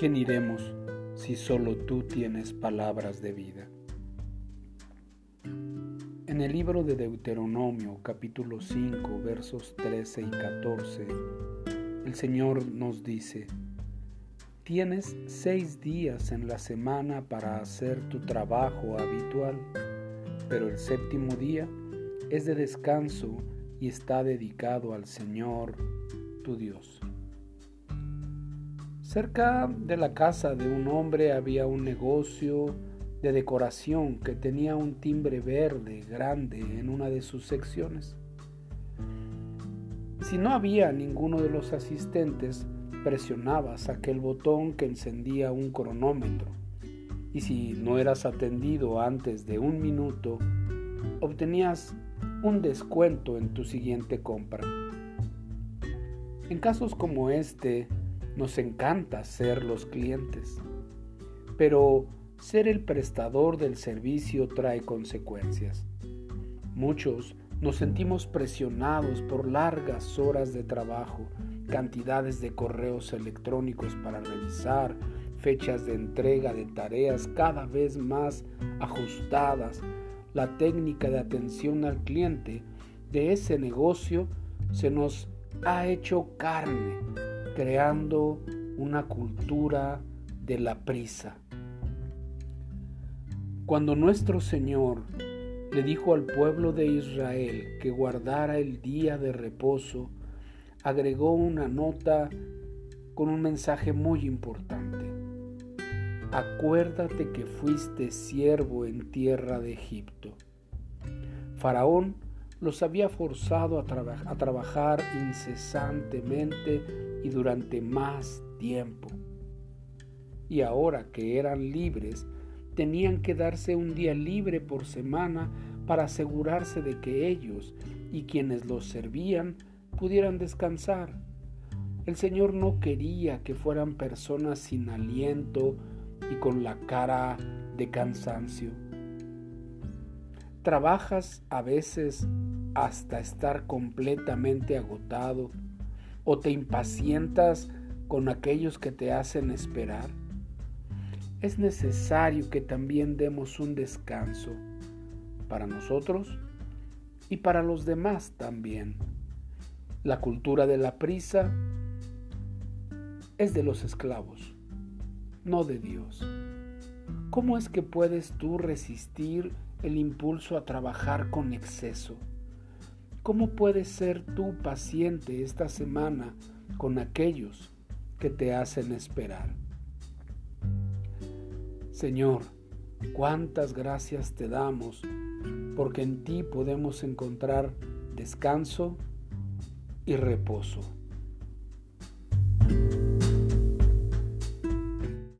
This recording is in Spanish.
quién iremos si solo tú tienes palabras de vida? En el libro de Deuteronomio capítulo 5 versos 13 y 14, el Señor nos dice, Tienes seis días en la semana para hacer tu trabajo habitual, pero el séptimo día es de descanso y está dedicado al Señor tu Dios. Cerca de la casa de un hombre había un negocio de decoración que tenía un timbre verde grande en una de sus secciones. Si no había ninguno de los asistentes, presionabas aquel botón que encendía un cronómetro y si no eras atendido antes de un minuto, obtenías un descuento en tu siguiente compra. En casos como este, nos encanta ser los clientes, pero ser el prestador del servicio trae consecuencias. Muchos nos sentimos presionados por largas horas de trabajo, cantidades de correos electrónicos para revisar, fechas de entrega de tareas cada vez más ajustadas. La técnica de atención al cliente de ese negocio se nos ha hecho carne, creando una cultura de la prisa. Cuando nuestro Señor le dijo al pueblo de Israel que guardara el día de reposo, agregó una nota con un mensaje muy importante. Acuérdate que fuiste siervo en tierra de Egipto. Faraón los había forzado a, trabajar incesantemente y durante más tiempo. Y ahora que eran libres, tenían que darse un día libre por semana para asegurarse de que ellos y quienes los servían pudieran descansar. El Señor no quería que fueran personas sin aliento y con la cara de cansancio. Trabajas a veces hasta estar completamente agotado o te impacientas con aquellos que te hacen esperar es necesario que también demos un descanso para nosotros y para los demás también. La cultura de la prisa es de los esclavos, no de Dios. ¿Cómo es que puedes tú resistir el impulso a trabajar con exceso? ¿Cómo puedes ser tú paciente esta semana con aquellos que te hacen esperar? Señor, cuántas gracias te damos, porque en ti podemos encontrar descanso y reposo.